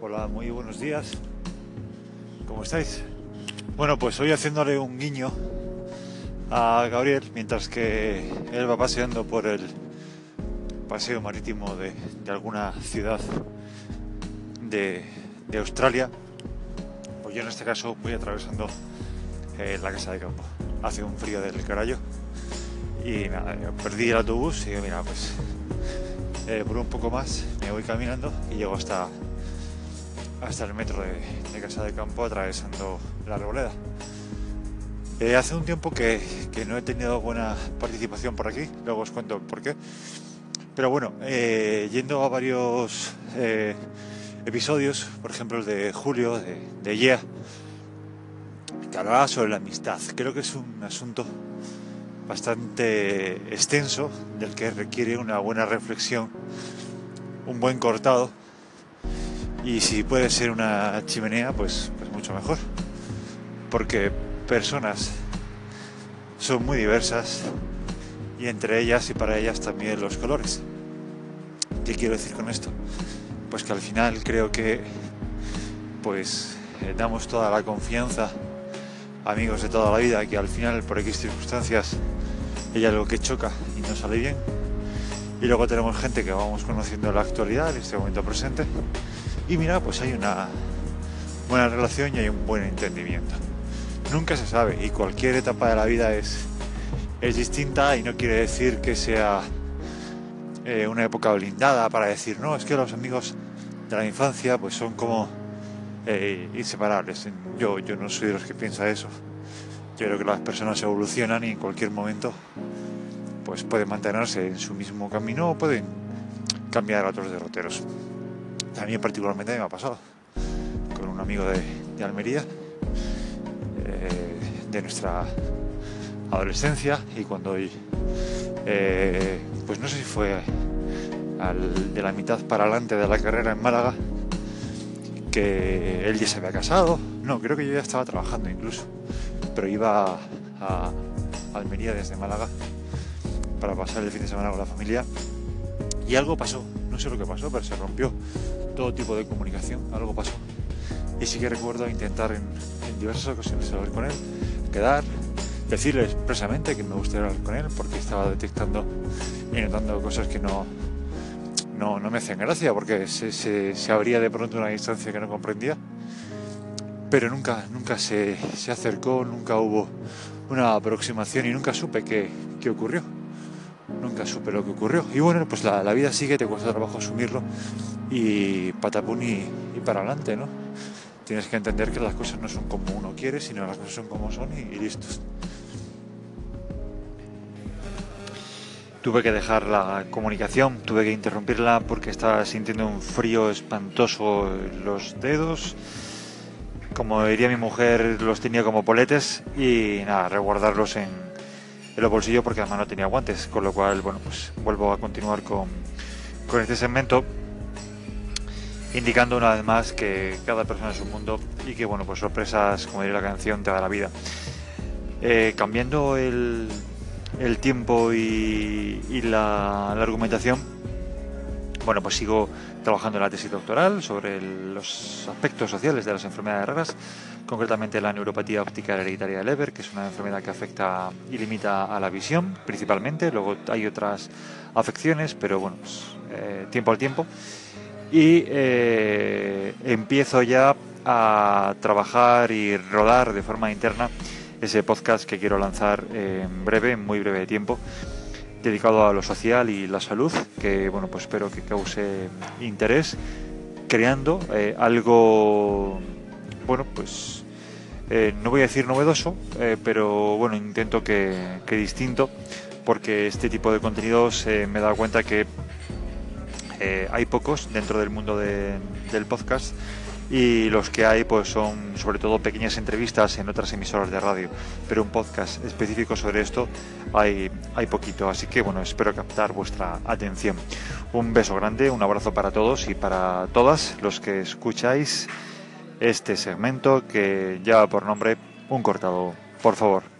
Hola, muy buenos días. ¿Cómo estáis? Bueno, pues hoy haciéndole un guiño a Gabriel mientras que él va paseando por el paseo marítimo de, alguna ciudad de, Australia. Pues yo en este caso voy atravesando eh, la casa de campo. Hace un frío del carajo y nada, perdí el autobús y mira, pues eh, por un poco más me voy caminando y llego hasta, hasta el metro de, Casa de Campo atravesando la arboleda. Eh, hace un tiempo que, no he tenido buena participación por aquí, luego os cuento por qué. Pero bueno, eh, yendo a varios episodios, por ejemplo el de Julio, de, de que hablaba sobre la amistad. Creo que es un asunto bastante extenso, del que requiere una buena reflexión, un buen cortado, y si puede ser una chimenea, pues, pues mucho mejor, porque personas son muy diversas y entre ellas y para ellas también los colores. ¿Qué quiero decir con esto? Pues que al final creo que pues eh, damos toda la confianza amigos de toda la vida que al final por X circunstancias hay algo que choca y no sale bien. Y luego tenemos gente que vamos conociendo en la actualidad, en este momento presente. Y mira, pues hay una buena relación y hay un buen entendimiento. Nunca se sabe y cualquier etapa de la vida es, es distinta y no quiere decir que sea eh, una época blindada para decir, no, es que los amigos de la infancia pues son como eh, inseparables. Yo, yo no soy de los que piensa eso. Yo creo que las personas evolucionan y en cualquier momento pues pueden mantenerse en su mismo camino o pueden cambiar a otros derroteros. A mí particularmente me ha pasado con un amigo de, Almería, eh, de nuestra adolescencia y cuando eh, pues no sé si fue de la mitad para adelante de la carrera en Málaga, que él ya se había casado, no, creo que yo ya estaba trabajando incluso pero iba a Almería desde Málaga para pasar el fin de semana con la familia. Y algo pasó, no sé lo que pasó, pero se rompió todo tipo de comunicación, algo pasó. Y sí que recuerdo intentar en, diversas ocasiones hablar con él, quedar, decirle expresamente que me gustaría hablar con él porque estaba detectando y notando cosas que no, no, me hacían gracia porque se, se, se abría de pronto una distancia que no comprendía pero nunca, nunca se, acercó, nunca hubo una aproximación y nunca supe qué, ocurrió. Nunca supe lo que ocurrió. Y bueno, pues la, vida sigue, te cuesta trabajo asumirlo y patapún y, para adelante, ¿no? Tienes que entender que las cosas no son como uno quiere, sino las cosas son como son y, y listos. Tuve que dejar la comunicación, tuve que interrumpirla porque estaba sintiendo un frío espantoso en los dedos como diría mi mujer, los tenía como poletes y nada, reguardarlos en, en los bolsillos porque además no tenía guantes, con lo cual, bueno, pues vuelvo a continuar con, con este segmento indicando una vez más que cada persona es un mundo y que, bueno, pues sorpresas, como diría la canción, te da la vida. Eh, cambiando el, el, tiempo y, la, la argumentación, bueno, pues sigo trabajando en la tesis doctoral sobre los aspectos sociales de las enfermedades raras, concretamente la neuropatía óptica hereditaria de Leber, que es una enfermedad que afecta y limita a la visión principalmente. Luego hay otras afecciones, pero bueno, pues, eh, tiempo al tiempo. Y eh, empiezo ya a trabajar y rodar de forma interna ese podcast que quiero lanzar en breve, en muy breve tiempo dedicado a lo social y la salud, que bueno, pues espero que cause interés, creando eh, algo, bueno, pues eh, no voy a decir novedoso, pero bueno, intento que, que, distinto, porque este tipo de contenidos me he dado cuenta que hay pocos dentro del mundo del podcast y los que hay pues son sobre todo pequeñas entrevistas en otras emisoras de radio, pero un podcast específico sobre esto hay, hay poquito, así que bueno, espero captar vuestra atención. Un beso grande, un abrazo para todos y para todas los que escucháis este segmento que lleva por nombre Un cortado, por favor.